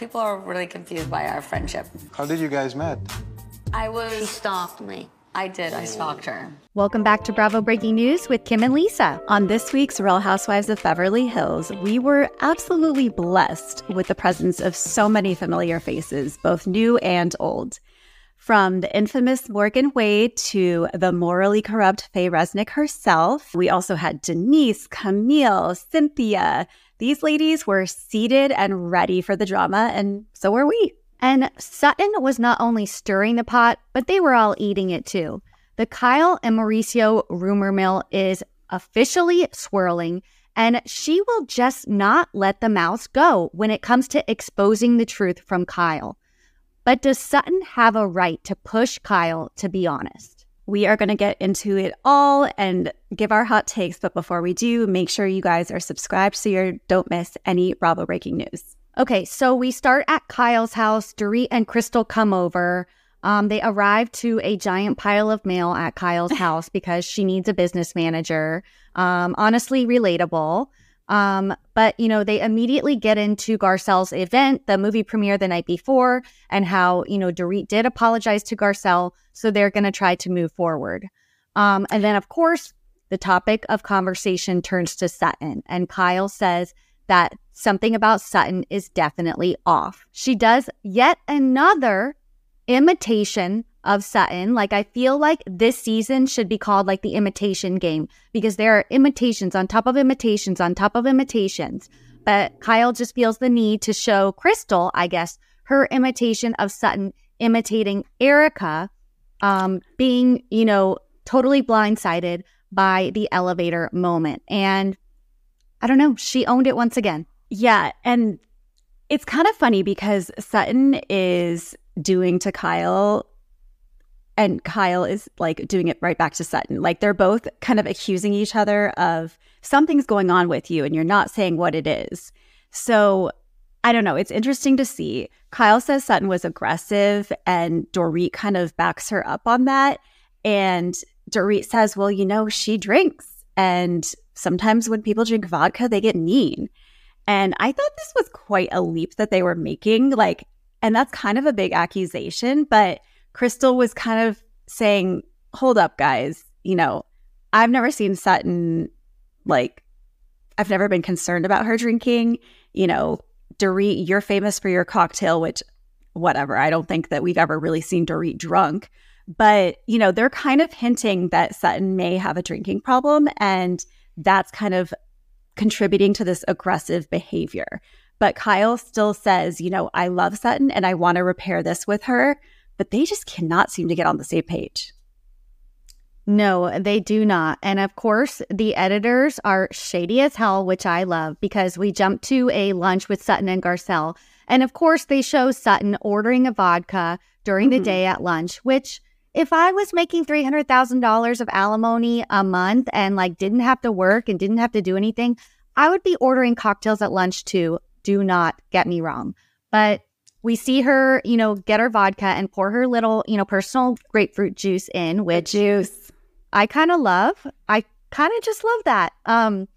people are really confused by our friendship. How did you guys met? I was. She stalked me. I did. I stalked her. Welcome back to Bravo Breaking News with Kim and Lisa. On this week's Real Housewives of Beverly Hills, we were absolutely blessed with the presence of so many familiar faces, both new and old. From the infamous Morgan Wade to the morally corrupt Faye Resnick herself, we also had Denise, Camille, Cynthia. These ladies were seated and ready for the drama, and so were we. And Sutton was not only stirring the pot, but they were all eating it too. The Kyle and Mauricio rumor mill is officially swirling, and she will just not let the mouse go when it comes to exposing the truth from Kyle. But does Sutton have a right to push Kyle to be honest? We are going to get into it all and give our hot takes. But before we do, make sure you guys are subscribed so you don't miss any Bravo breaking news. Okay, so we start at Kyle's house. Dorit and Crystal come over. Um, they arrive to a giant pile of mail at Kyle's house because she needs a business manager. Um, honestly, relatable. Um, but you know, they immediately get into Garcelle's event, the movie premiere the night before, and how you know Dorit did apologize to Garcelle, so they're going to try to move forward. Um, and then, of course, the topic of conversation turns to Sutton, and Kyle says that something about Sutton is definitely off. She does yet another imitation of Sutton. Like, I feel like this season should be called like the imitation game because there are imitations on top of imitations on top of imitations. But Kyle just feels the need to show Crystal, I guess, her imitation of Sutton imitating Erika, um, being, you know, totally blindsided by the elevator moment. And I don't know, she owned it once again. Yeah. And it's kind of funny because Sutton is doing to Kyle and Kyle is like doing it right back to Sutton. Like they're both kind of accusing each other of something's going on with you and you're not saying what it is. So I don't know. It's interesting to see. Kyle says Sutton was aggressive and Dorit kind of backs her up on that. And Dorit says, well, you know, she drinks. And sometimes when people drink vodka, they get mean. And I thought this was quite a leap that they were making. Like, and that's kind of a big accusation, but Crystal was kind of saying, hold up, guys. You know, I've never seen Sutton like, I've never been concerned about her drinking. You know, Dorit, you're famous for your cocktail, which, whatever. I don't think that we've ever really seen Dorit drunk. But, you know, they're kind of hinting that Sutton may have a drinking problem. And that's kind of contributing to this aggressive behavior. But Kyle still says, you know, I love Sutton and I want to repair this with her but they just cannot seem to get on the same page. No, they do not. And of course, the editors are shady as hell, which I love because we jump to a lunch with Sutton and Garcelle. And of course, they show Sutton ordering a vodka during mm-hmm. the day at lunch, which if I was making $300,000 of alimony a month and like didn't have to work and didn't have to do anything, I would be ordering cocktails at lunch too. Do not get me wrong. But we see her, you know, get her vodka and pour her little, you know, personal grapefruit juice in, which juice I kind of love. I kind of just love that. Um,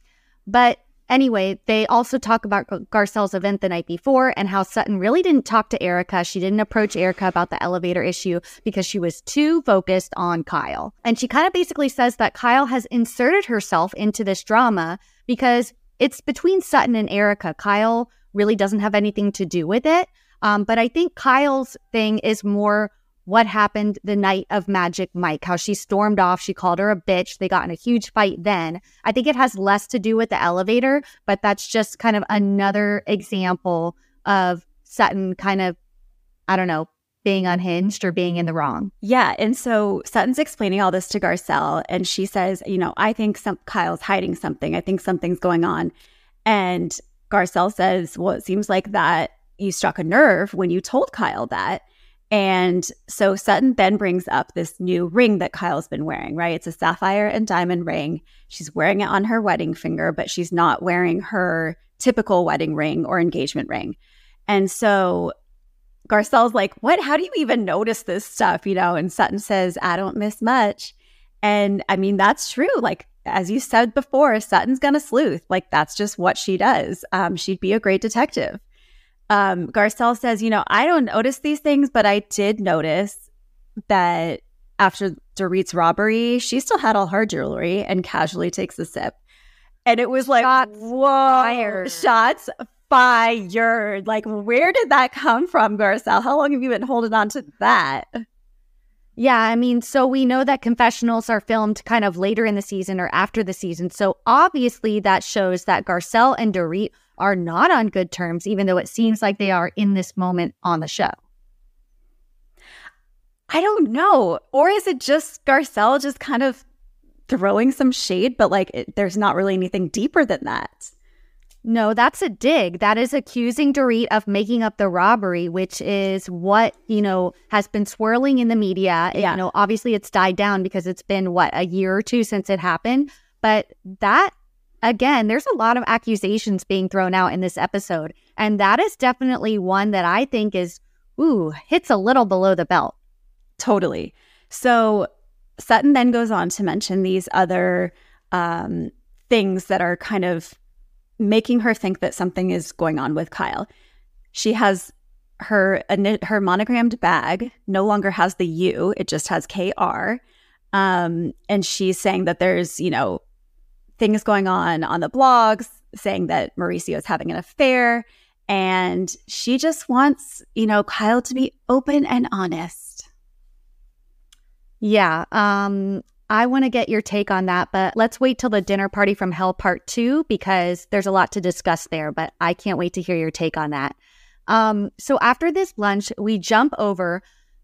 but anyway, they also talk about Garcelle's event the night before and how Sutton really didn't talk to Erika. She didn't approach Erika about the elevator issue because she was too focused on Kyle. And she kind of basically says that Kyle has inserted herself into this drama because it's between Sutton and Erika. Kyle really doesn't have anything to do with it. Um, but I think Kyle's thing is more what happened the night of Magic Mike, how she stormed off. She called her a bitch. They got in a huge fight then. I think it has less to do with the elevator, but that's just kind of another example of Sutton kind of, I don't know, being unhinged or being in the wrong. Yeah. And so Sutton's explaining all this to Garcelle, and she says, you know, I think some Kyle's hiding something. I think something's going on. And Garcelle says, well, it seems like that you struck a nerve when you told Kyle that. And so Sutton then brings up this new ring that Kyle's been wearing, right? It's a sapphire and diamond ring. She's wearing it on her wedding finger, but she's not wearing her typical wedding ring or engagement ring. And so Garcelle's like, What? How do you even notice this stuff? You know, and Sutton says, I don't miss much. And I mean, that's true. Like, as you said before, Sutton's gonna sleuth. Like, that's just what she does. Um, she'd be a great detective. Um, Garcelle says, you know, I don't notice these things, but I did notice that after Dorit's robbery, she still had all her jewelry and casually takes a sip. And it was like, Shots whoa, fired. shots fired. Like, where did that come from, Garcelle? How long have you been holding on to that? Yeah, I mean, so we know that confessionals are filmed kind of later in the season or after the season. So obviously that shows that Garcelle and Dorit are not on good terms, even though it seems like they are in this moment on the show. I don't know. Or is it just Garcelle just kind of throwing some shade, but like it, there's not really anything deeper than that? No, that's a dig. That is accusing Dorit of making up the robbery, which is what, you know, has been swirling in the media. Yeah. You know, obviously it's died down because it's been, what, a year or two since it happened. But that, again, there's a lot of accusations being thrown out in this episode. And that is definitely one that I think is, ooh, hits a little below the belt. Totally. So Sutton then goes on to mention these other um, things that are kind of making her think that something is going on with Kyle. She has her her monogrammed bag no longer has the U; it just has KR. Um, and she's saying that there's you know things going on on the blogs saying that Mauricio is having an affair, and she just wants you know Kyle to be open and honest. Yeah. Um, I want to get your take on that, but let's wait till the dinner party from hell part two because there's a lot to discuss there, but I can't wait to hear your take on that. Um, so after this lunch, we jump over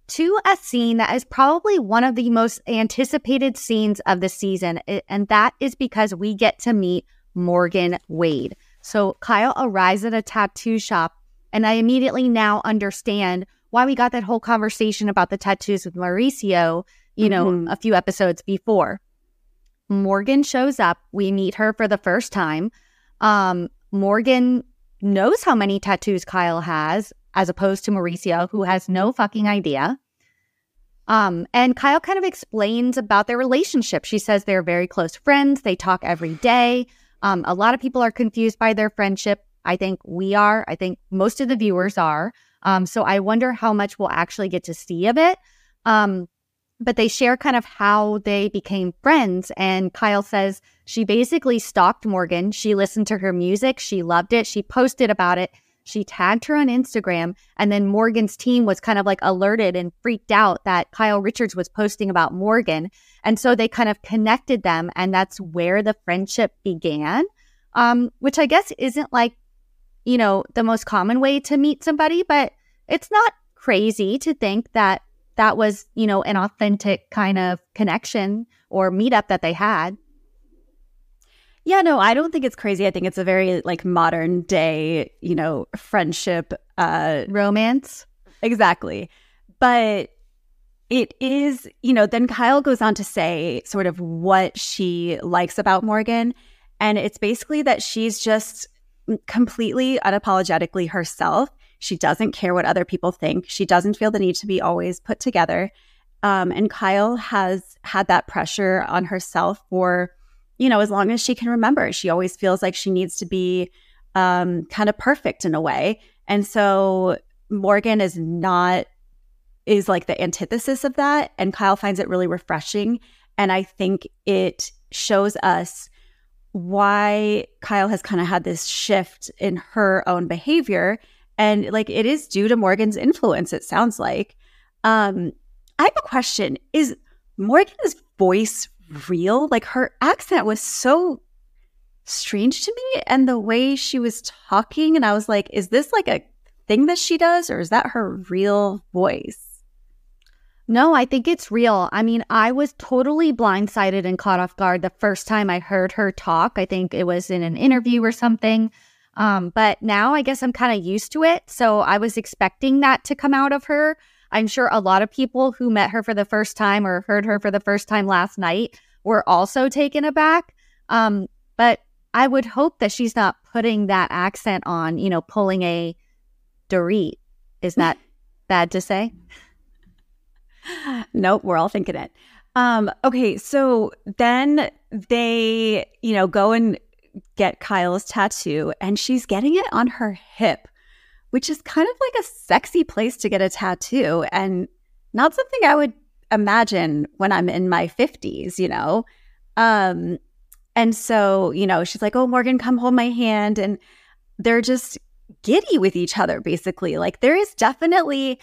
to a scene that is probably one of the most anticipated scenes of the season, and that is because we get to meet Morgan Wade. So Kyle arrives at a tattoo shop, and I immediately now understand why we got that whole conversation about the tattoos with Mauricio, you know, Mhm. a few episodes before. Morgan shows up. We meet her for the first time. Um, Morgan knows how many tattoos Kyle has, as opposed to Mauricio, who has no fucking idea. Um, and Kyle kind of explains about their relationship. She says they're very close friends. They talk every day. Um, a lot of people are confused by their friendship. I think we are. I think most of the viewers are. Um, so I wonder how much we'll actually get to see of it. Um, but they share kind of how they became friends. And Kyle says she basically stalked Morgan. She listened to her music. She loved it. She posted about it. She tagged her on Instagram. And then Morgan's team was kind of like alerted and freaked out that Kyle Richards was posting about Morgan. And so they kind of connected them. And that's where the friendship began, um, which I guess isn't like, you know, the most common way to meet somebody, but it's not crazy to think that that was, you know, an authentic kind of connection or meetup that they had. Yeah, no, I don't think it's crazy. I think it's a very like modern day, you know, friendship. Uh, Romance. exactly. But it is, you know, then Kyle goes on to say sort of what she likes about Morgan. And it's basically that she's just completely unapologetically herself. She doesn't care what other people think. She doesn't feel the need to be always put together. Um, and Kyle has had that pressure on herself for, you know, as long as she can remember. She always feels like she needs to be um, kind of perfect in a way. And so Morgan is not, is like the antithesis of that. And Kyle finds it really refreshing. And I think it shows us why Kyle has kind of had this shift in her own behavior. And like it is due to Morgan's influence, it sounds like. Um, I have a question. Is Morgan's voice real? Like her accent was so strange to me and the way she was talking. And I was like, is this like a thing that she does or is that her real voice? No, I think it's real. I mean, I was totally blindsided and caught off guard the first time I heard her talk. I think it was in an interview or something. Um, but now I guess I'm kind of used to it. So I was expecting that to come out of her. I'm sure a lot of people who met her for the first time or heard her for the first time last night were also taken aback. Um, but I would hope that she's not putting that accent on, you know, pulling a Dorit. Is that bad to say? nope, we're all thinking it. Um, okay, so then they, you know, go and get Kyle's tattoo, and she's getting it on her hip, which is kind of like a sexy place to get a tattoo and not something I would imagine when I'm in my 50s, you know? Um, and so, you know, she's like, Oh, Morgan, come hold my hand. And they're just giddy with each other, basically. Like, there is definitely,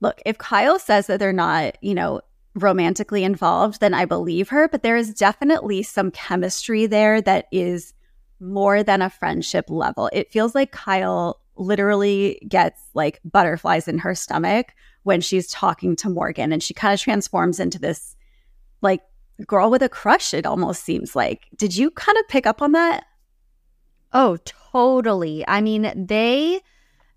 look, if Kyle says that they're not, you know, romantically involved, then I believe her. But there is definitely some chemistry there that is more than a friendship level. It feels like Kyle literally gets like butterflies in her stomach when she's talking to Morgan and she kind of transforms into this like girl with a crush, it almost seems like. Did you kind of pick up on that? Oh, totally. I mean, they,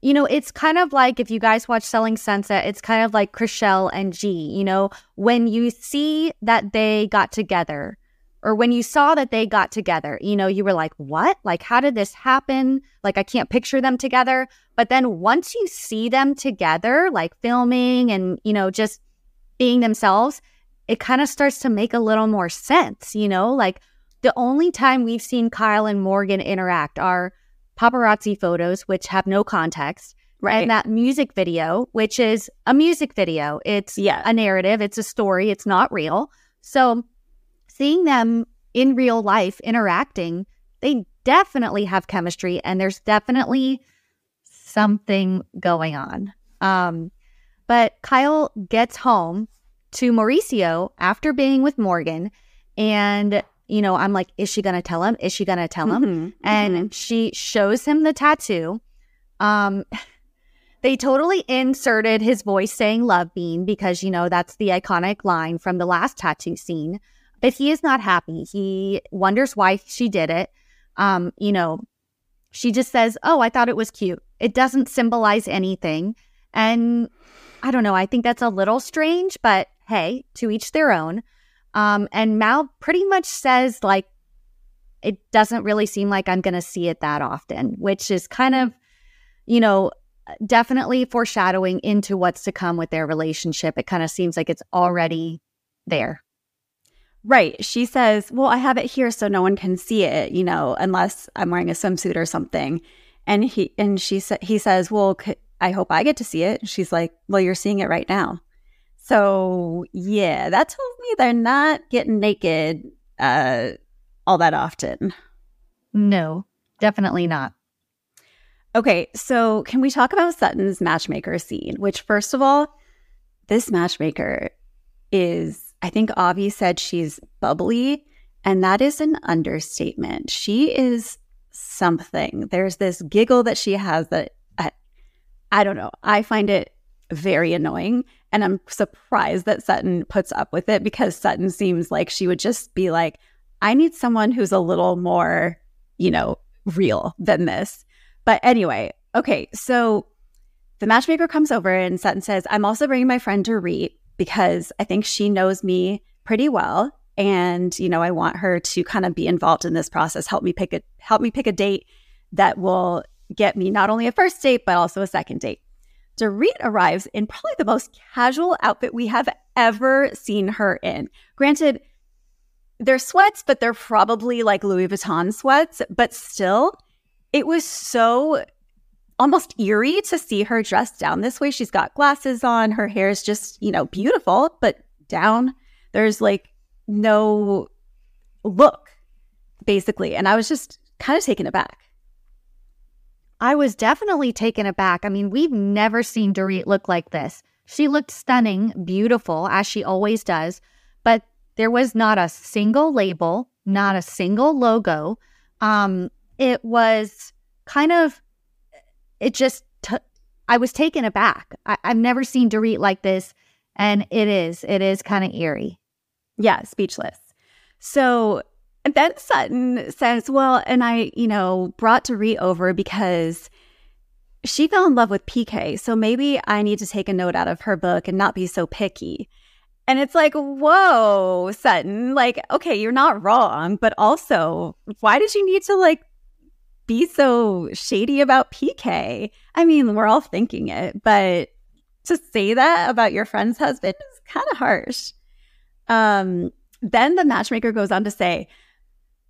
you know, it's kind of like if you guys watch Selling Sunset, it's kind of like Chrishell and G. You know, when you see that they got together, or when you saw that they got together, you know, you were like, what? Like, how did this happen? Like, I can't picture them together. But then once you see them together, like filming and, you know, just being themselves, it kind of starts to make a little more sense, you know? Like, the only time we've seen Kyle and Morgan interact are paparazzi photos, which have no context. Right. And that music video, which is a music video. It's yeah. a narrative, it's a story, it's not real. So seeing them in real life interacting, they definitely have chemistry and there's definitely something going on. Um, but Kyle gets home to Mauricio after being with Morgan. And, you know, I'm like, is she going to tell him? Is she going to tell him? Mm-hmm, and mm-hmm. she shows him the tattoo. Um, they totally inserted his voice saying love bean because, you know, that's the iconic line from the last tattoo scene. But he is not happy. He wonders why she did it. Um, you know, she just says, Oh, I thought it was cute. It doesn't symbolize anything. And I don't know. I think that's a little strange, but hey, to each their own. Um, and Mal pretty much says, like, it doesn't really seem like I'm going to see it that often, which is kind of, you know, definitely foreshadowing into what's to come with their relationship. It kind of seems like it's already there. Right. She says, Well, I have it here so no one can see it, you know, unless I'm wearing a swimsuit or something. And he, and she said, he says, Well, c- I hope I get to see it. She's like, Well, you're seeing it right now. So, yeah, that tells me they're not getting naked uh, all that often. No, definitely not. Okay, so can we talk about Sutton's matchmaker scene? Which, first of all, this matchmaker is I think Avi said she's bubbly, and that is an understatement. She is something. There's this giggle that she has that I, I don't know. I find it very annoying. And I'm surprised that Sutton puts up with it because Sutton seems like she would just be like, I need someone who's a little more, you know, real than this. But anyway, okay. So the matchmaker comes over and Sutton says, I'm also bringing my friend Dorit because I think she knows me pretty well. And, you know, I want her to kind of be involved in this process, help me pick a help me pick a date that will get me not only a first date, but also a second date. Dorit arrives in probably the most casual outfit we have ever seen her in. Granted, they're sweats, but they're probably like Louis Vuitton sweats, but still, it was so almost eerie to see her dressed down this way. She's got glasses on, her hair is just, you know, beautiful, but down. There's like no look, basically. And I was just kind of taken aback. I was definitely taken aback. I mean, we've never seen Dorit look like this. She looked stunning, beautiful, as she always does, but there was not a single label, not a single logo. Um, it was kind of it just, t- I was taken aback. I- I've never seen Dorit like this. And it is, it is kind of eerie. Yeah, speechless. So then Sutton says, Well, and I, you know, brought Dorit over because she fell in love with PK. So maybe I need to take a note out of her book and not be so picky. And it's like, whoa, Sutton, like, okay, you're not wrong, but also, why did you need to like be so shady about PK. I mean, we're all thinking it, but to say that about your friend's husband is kind of harsh. Um, then the matchmaker goes on to say,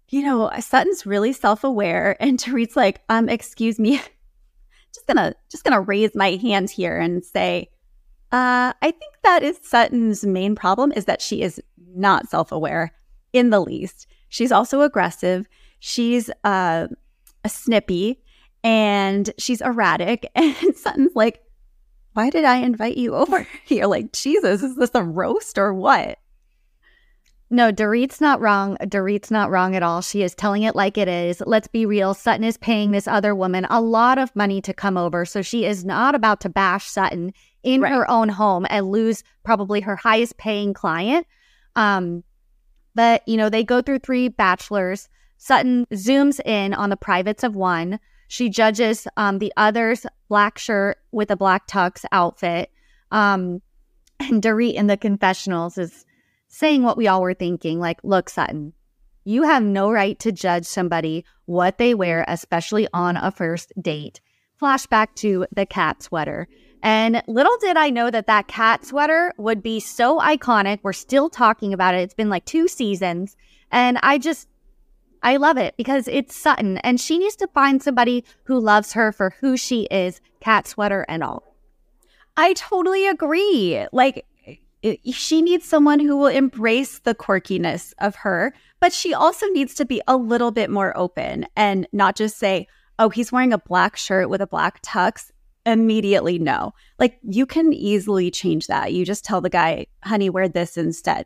you know, Sutton's really self aware. And Dorit's like, um, excuse me, just gonna just gonna raise my hand here and say, uh, I think that is Sutton's main problem is that she is not self-aware in the least. She's also aggressive. She's uh, snippy and she's erratic. And Sutton's like, why did I invite you over here? Like, Jesus, is this a roast or what? No, Dorit's not wrong. Dorit's not wrong at all. She is telling it like it is. Let's be real. Sutton is paying this other woman a lot of money to come over. So she is not about to bash Sutton in right. her own home and lose probably her highest paying client. Um, but, you know, they go through three bachelors. Sutton zooms in on the privates of one. She judges um, the other's black shirt with a black tux outfit. Um, and Dorit in the confessionals is saying what we all were thinking like, look, Sutton, you have no right to judge somebody what they wear, especially on a first date. Flashback to the cat sweater. And little did I know that that cat sweater would be so iconic. We're still talking about it. It's been like two seasons. And I just, I love it because it's Sutton and she needs to find somebody who loves her for who she is, cat sweater and all. I totally agree. Like, she needs someone who will embrace the quirkiness of her, but she also needs to be a little bit more open and not just say, oh, he's wearing a black shirt with a black tux. Immediately, no. Like you can easily change that. You just tell the guy, honey, wear this instead.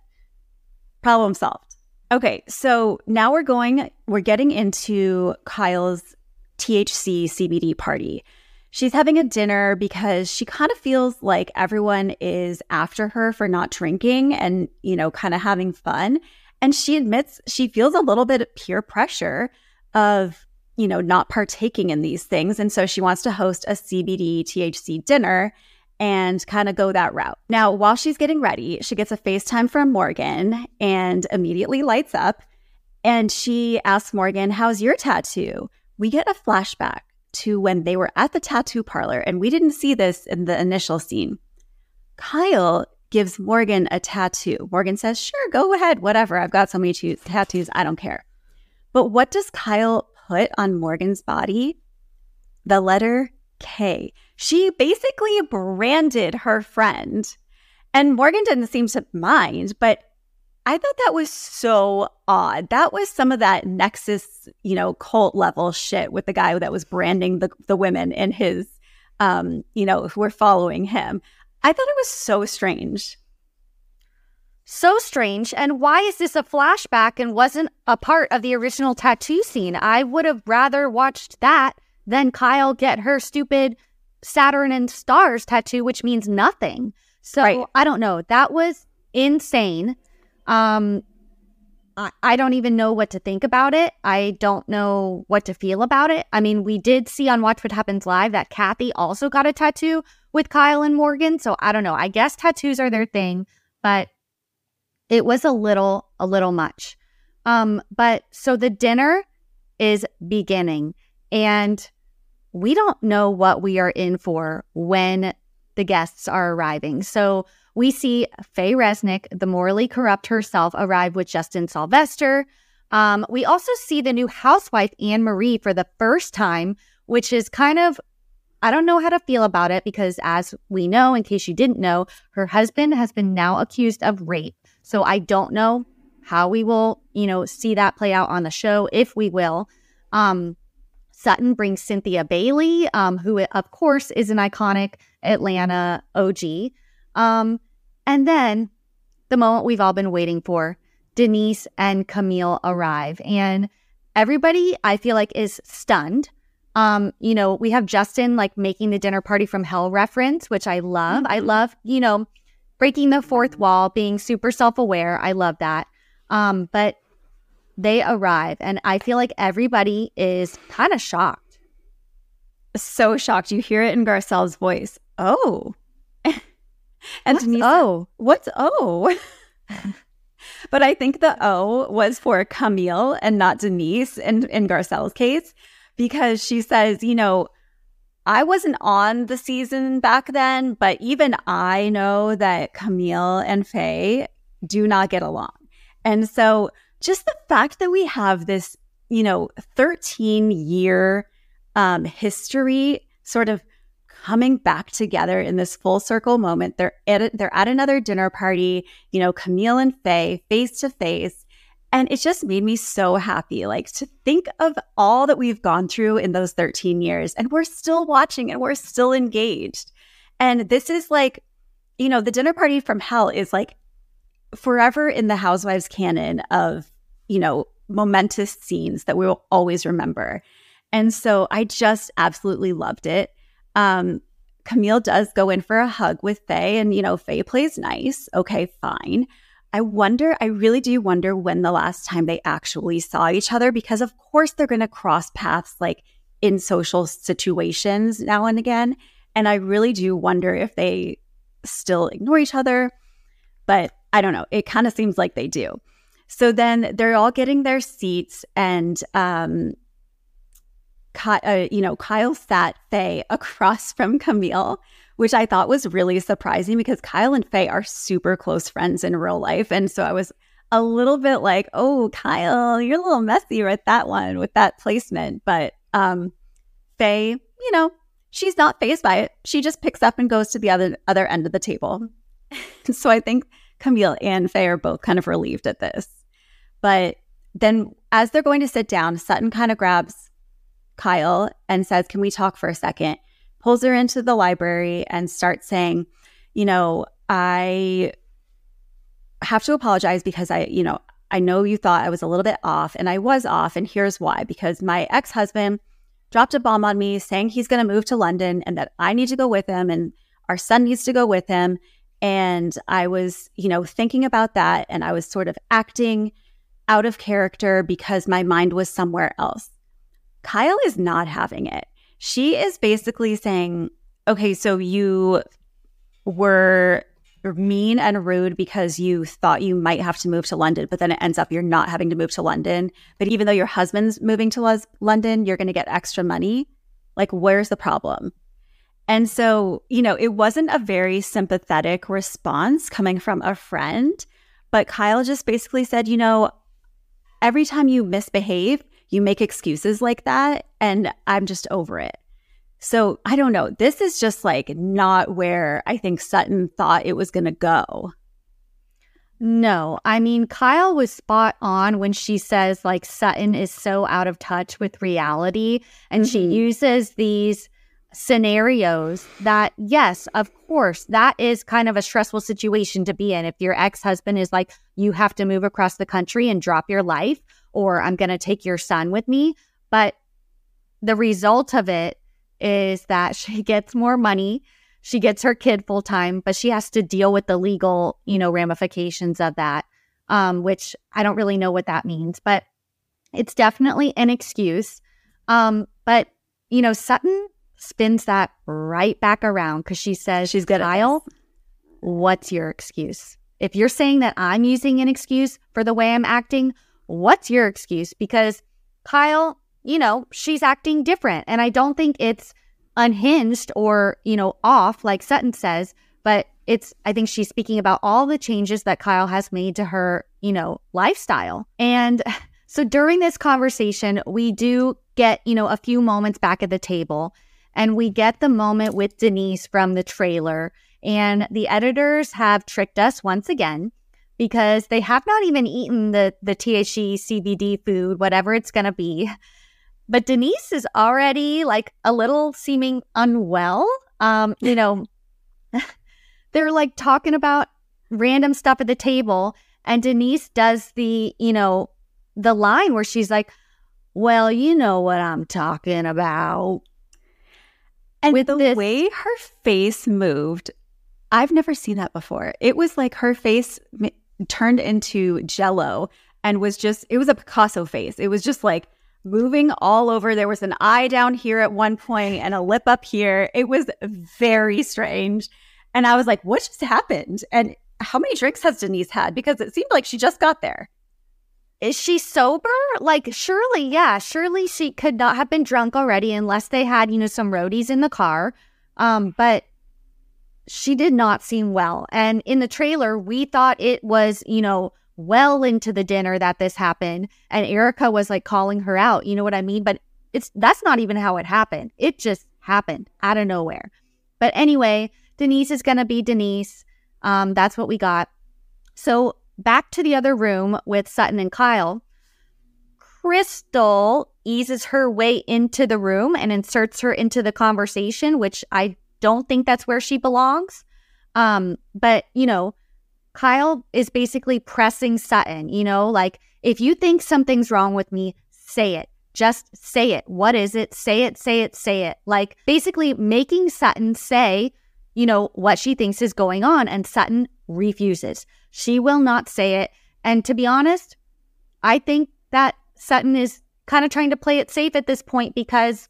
Problem solved. Okay, so now we're going, we're getting into Kyle's THC CBD party. She's having a dinner because she kind of feels like everyone is after her for not drinking and, you know, kind of having fun. And she admits she feels a little bit of peer pressure of, you know, not partaking in these things. And so she wants to host a CBD THC dinner and kind of go that route. Now, while she's getting ready, she gets a FaceTime from Morgan and immediately lights up. And she asks Morgan, How's your tattoo? We get a flashback to when they were at the tattoo parlor, and we didn't see this in the initial scene. Kyle gives Morgan a tattoo. Morgan says, Sure, go ahead, whatever. I've got so many tattoos, I don't care. But what does Kyle put on Morgan's body? The letter K. She basically branded her friend. And Morgan didn't seem to mind, but I thought that was so odd. That was some of that NXIVM, you know, cult level shit with the guy that was branding the, the women in his, um, you know, who were following him. I thought it was so strange. So strange. And why is this a flashback and wasn't a part of the original tattoo scene? I would have rather watched that than Kyle get her stupid Saturn and stars tattoo, which means nothing. So right. I don't know. That was insane. Um, I, I don't even know what to think about it. I don't know what to feel about it. I mean, we did see on Watch What Happens Live that Kathy also got a tattoo with Kyle and Morgan. So I don't know. I guess tattoos are their thing, but it was a little, a little much. Um, but so the dinner is beginning and we don't know what we are in for when the guests are arriving. So we see Faye Resnick, the morally corrupt herself, arrive with Justin Sylvester. Um, we also see the new housewife, Annemarie, for the first time, which is kind of, I don't know how to feel about it because, as we know, in case you didn't know, her husband has been now accused of rape. So I don't know how we will, you know, see that play out on the show, if we will. Um, Sutton brings Cynthia Bailey, um, who, of course, is an iconic Atlanta OG. Um, and then the moment we've all been waiting for Denise and Camille arrive. And everybody, I feel like, is stunned. Um, you know, we have Justin like making the dinner party from hell reference, which I love. Mm-hmm. I love, you know, breaking the fourth wall, being super self aware. I love that. Um, but they arrive, and I feel like everybody is kind of shocked. So shocked. You hear it in Garcelle's voice. Oh, and what's Denise, oh, what's O? but I think the O was for Camille and not Denise in, in Garcelle's case, because she says, you know, I wasn't on the season back then, but even I know that Camille and Faye do not get along. And so just the fact that we have this, you know, 13 year um, history sort of coming back together in this full circle moment. They're at a, they're at another dinner party, you know, Camille and Faye face to face. And it just made me so happy. Like to think of all that we've gone through in those 13 years, and we're still watching and we're still engaged. And this is like, you know, the dinner party from hell is like forever in the Housewives canon of, you know, momentous scenes that we will always remember. And so I just absolutely loved it. Um, Camille does go in for a hug with Faye, and you know, Faye plays nice. Okay, fine. I wonder, I really do wonder when the last time they actually saw each other because, of course, they're going to cross paths like in social situations now and again. And I really do wonder if they still ignore each other. But I don't know. It kind of seems like they do. So then they're all getting their seats, and um, Ky- uh, you know, Kyle sat Faye across from Camille, which I thought was really surprising because Kyle and Faye are super close friends in real life. And so I was a little bit like, oh, Kyle, you're a little messy with that one, with that placement. But um, Faye, you know, she's not phased by it. She just picks up and goes to the other other end of the table. so I think Camille and Faye are both kind of relieved at this. But then as they're going to sit down, Sutton kind of grabs Kyle and says, Can we talk for a second? Pulls her into the library and starts saying, You know, I have to apologize because I, you know, I know you thought I was a little bit off, and I was off. And here's why because my ex husband dropped a bomb on me saying he's going to move to London and that I need to go with him and our son needs to go with him. And I was, you know, thinking about that and I was sort of acting out of character because my mind was somewhere else. Kyle is not having it. She is basically saying, okay, so you were mean and rude because you thought you might have to move to London, but then it ends up you're not having to move to London. But even though your husband's moving to London, you're going to get extra money. Like, where's the problem? And so, you know, it wasn't a very sympathetic response coming from a friend, but Kyle just basically said, you know, every time you misbehave, you make excuses like that. And I'm just over it. So I don't know. This is just like not where I think Sutton thought it was going to go. No, I mean, Kyle was spot on when she says, like, Sutton is so out of touch with reality. And mm-hmm. she uses these scenarios that, yes, of course, that is kind of a stressful situation to be in. If your ex husband is like, you have to move across the country and drop your life, or I'm going to take your son with me. But the result of it is that she gets more money. She gets her kid full time, but she has to deal with the legal, you know, ramifications of that, um, which I don't really know what that means, but it's definitely an excuse. Um, but, you know, Sutton spins that right back around because she says, She's good Kyle, what's your excuse? If you're saying that I'm using an excuse for the way I'm acting, what's your excuse? Because Kyle, you know, she's acting different. And I don't think it's unhinged or, you know, off like Sutton says, but it's, I think she's speaking about all the changes that Kyle has made to her, you know, lifestyle. And so during this conversation, we do get, you know, a few moments back at the table and we get the moment with Denise from the trailer. And the editors have tricked us once again because they have not even eaten the the THC CBD food, whatever it's going to be. But Denise is already like a little seeming unwell. Um, you know, they're like talking about random stuff at the table and Denise does the, you know, the line where she's like, "Well, you know what I'm talking about." And with the this- way her face moved, I've never seen that before. It was like her face turned into jello and was just, it was a Picasso face. It was just like moving all over. There was an eye down here at one point and a lip up here. It was very strange. And I was like, what just happened? And how many drinks has Denise had? Because it seemed like she just got there. Is she sober? Like, surely, yeah, surely she could not have been drunk already unless they had, you know, some roadies in the car. Um, but she did not seem well. And in the trailer, we thought it was, you know, well into the dinner that this happened. And Erika was like calling her out. You know what I mean? But it's that's not even how it happened. It just happened out of nowhere. But anyway, Denise is going to be Denise. Um, that's what we got. So back to the other room with Sutton and Kyle. Crystal eases her way into the room and inserts her into the conversation, which I don't think that's where she belongs. Um, but you know, Kyle is basically pressing Sutton, you know, like if you think something's wrong with me, say it. Just say it. What is it? Say it, say it, say it. Like basically making Sutton say, you know, what she thinks is going on. And Sutton refuses. She will not say it. And to be honest, I think that Sutton is kind of trying to play it safe at this point because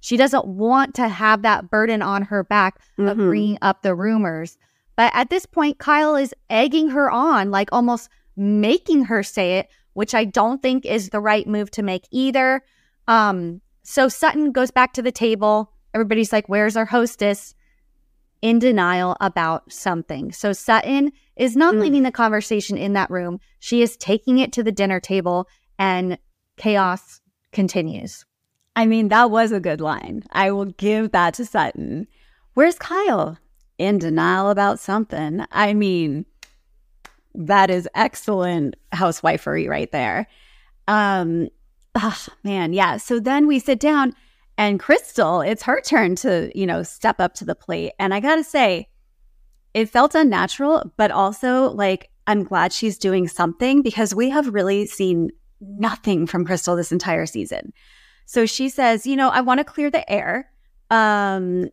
she doesn't want to have that burden on her back mm-hmm. of bringing up the rumors. But at this point, Kyle is egging her on, like almost making her say it, which I don't think is the right move to make either. Um, so Sutton goes back to the table. Everybody's like, Where's our hostess? In denial about something. So Sutton is not mm. leaving the conversation in that room. She is taking it to the dinner table and chaos continues. I mean, that was a good line. I will give that to Sutton. Where's Kyle? In denial about something. I mean, that is excellent housewifery right there. Um, oh, man, yeah. So then we sit down, and Crystal, it's her turn to you know step up to the plate, and I gotta say, it felt unnatural, but also like I'm glad she's doing something because we have really seen nothing from Crystal this entire season. So she says, you know, I want to clear the air. Um,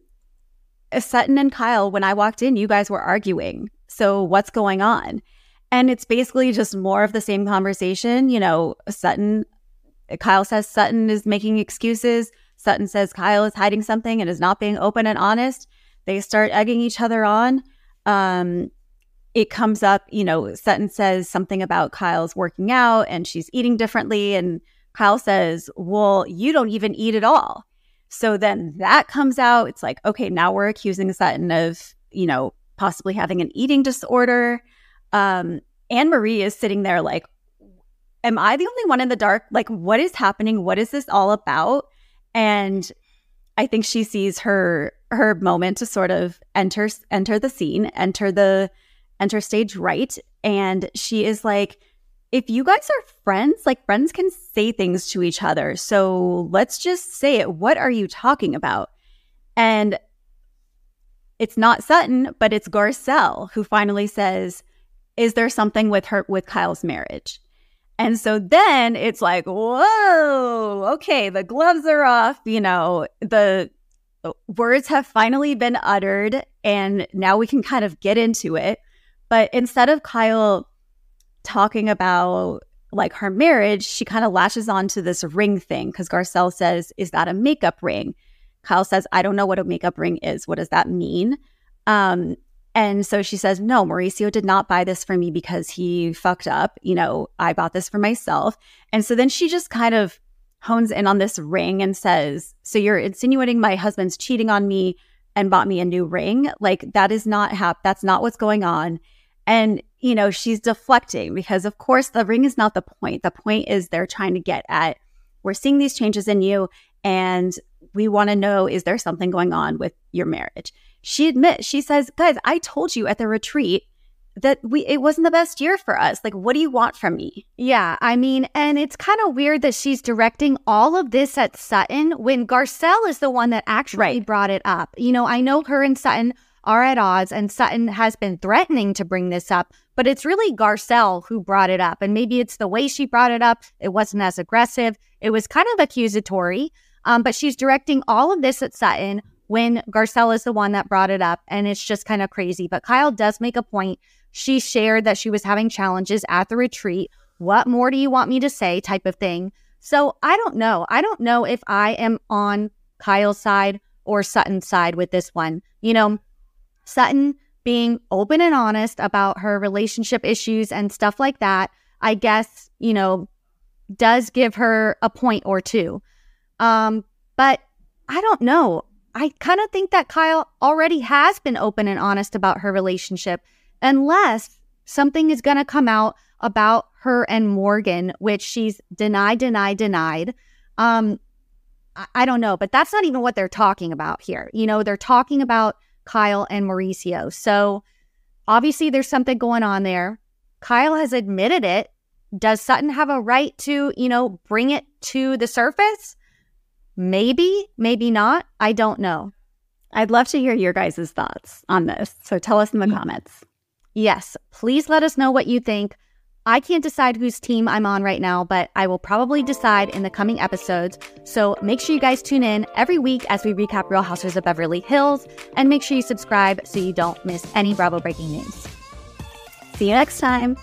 Sutton and Kyle, when I walked in, you guys were arguing. So what's going on? And it's basically just more of the same conversation. You know, Sutton, Kyle says Sutton is making excuses. Sutton says Kyle is hiding something and is not being open and honest. They start egging each other on. Um, it comes up, you know, Sutton says something about Kyle's working out and she's eating differently. And Kyle says, Well, you don't even eat at all. So then that comes out. It's like, okay, now we're accusing Sutton of, you know, possibly having an eating disorder um, Annemarie is sitting there like, am I the only one in the dark? Like, what is happening? What is this all about? And I think she sees her her moment to sort of enter enter the scene, enter the enter stage right, and she is like, if you guys are friends, like friends can say things to each other. So let's just say it. What are you talking about? And it's not Sutton, but it's Garcelle who finally says, is there something with her with Kyle's marriage? And so then it's like, whoa, okay, the gloves are off, you know, the words have finally been uttered and now we can kind of get into it. But instead of Kyle talking about like her marriage, she kind of lashes onto this ring thing because Garcelle says, Is that a makeup ring? Kyle says, I don't know what a makeup ring is. What does that mean? Um, and so she says, No, Mauricio did not buy this for me because he fucked up. You know, I bought this for myself. And so then she just kind of hones in on this ring and says, So you're insinuating my husband's cheating on me and bought me a new ring? Like, that is not hap- that's not what's going on. And, you know, she's deflecting because, of course, the ring is not the point. The point is they're trying to get at, we're seeing these changes in you and we want to know, is there something going on with your marriage? she admits, she says, guys, I told you at the retreat that we it wasn't the best year for us. Like, what do you want from me? Yeah, I mean, and it's kind of weird that she's directing all of this at Sutton when Garcelle is the one that actually right. brought it up. You know, I know her and Sutton are at odds, and Sutton has been threatening to bring this up, but it's really Garcelle who brought it up. And maybe it's the way she brought it up. It wasn't as aggressive. It was kind of accusatory. Um, but she's directing all of this at Sutton when Garcelle is the one that brought it up. And it's just kind of crazy. But Kyle does make a point. She shared that she was having challenges at the retreat. What more do you want me to say? type of thing. So I don't know. I don't know if I am on Kyle's side or Sutton's side with this one. You know, Sutton being open and honest about her relationship issues and stuff like that, I guess, you know, does give her a point or two. Um, but I don't know. I kind of think that Kyle already has been open and honest about her relationship, unless something is going to come out about her and Morgan, which she's denied, denied, denied. Um, I, I don't know, but that's not even what they're talking about here. You know, they're talking about Kyle and Mauricio. So obviously there's something going on there. Kyle has admitted it. Does Sutton have a right to, you know, bring it to the surface? Maybe, maybe not. I don't know. I'd love to hear your guys' thoughts on this. So tell us in the mm. comments. Yes, please let us know what you think. I can't decide whose team I'm on right now, but I will probably decide in the coming episodes. So make sure you guys tune in every week as we recap Real Housewives of Beverly Hills and make sure you subscribe so you don't miss any Bravo breaking news. See you next time.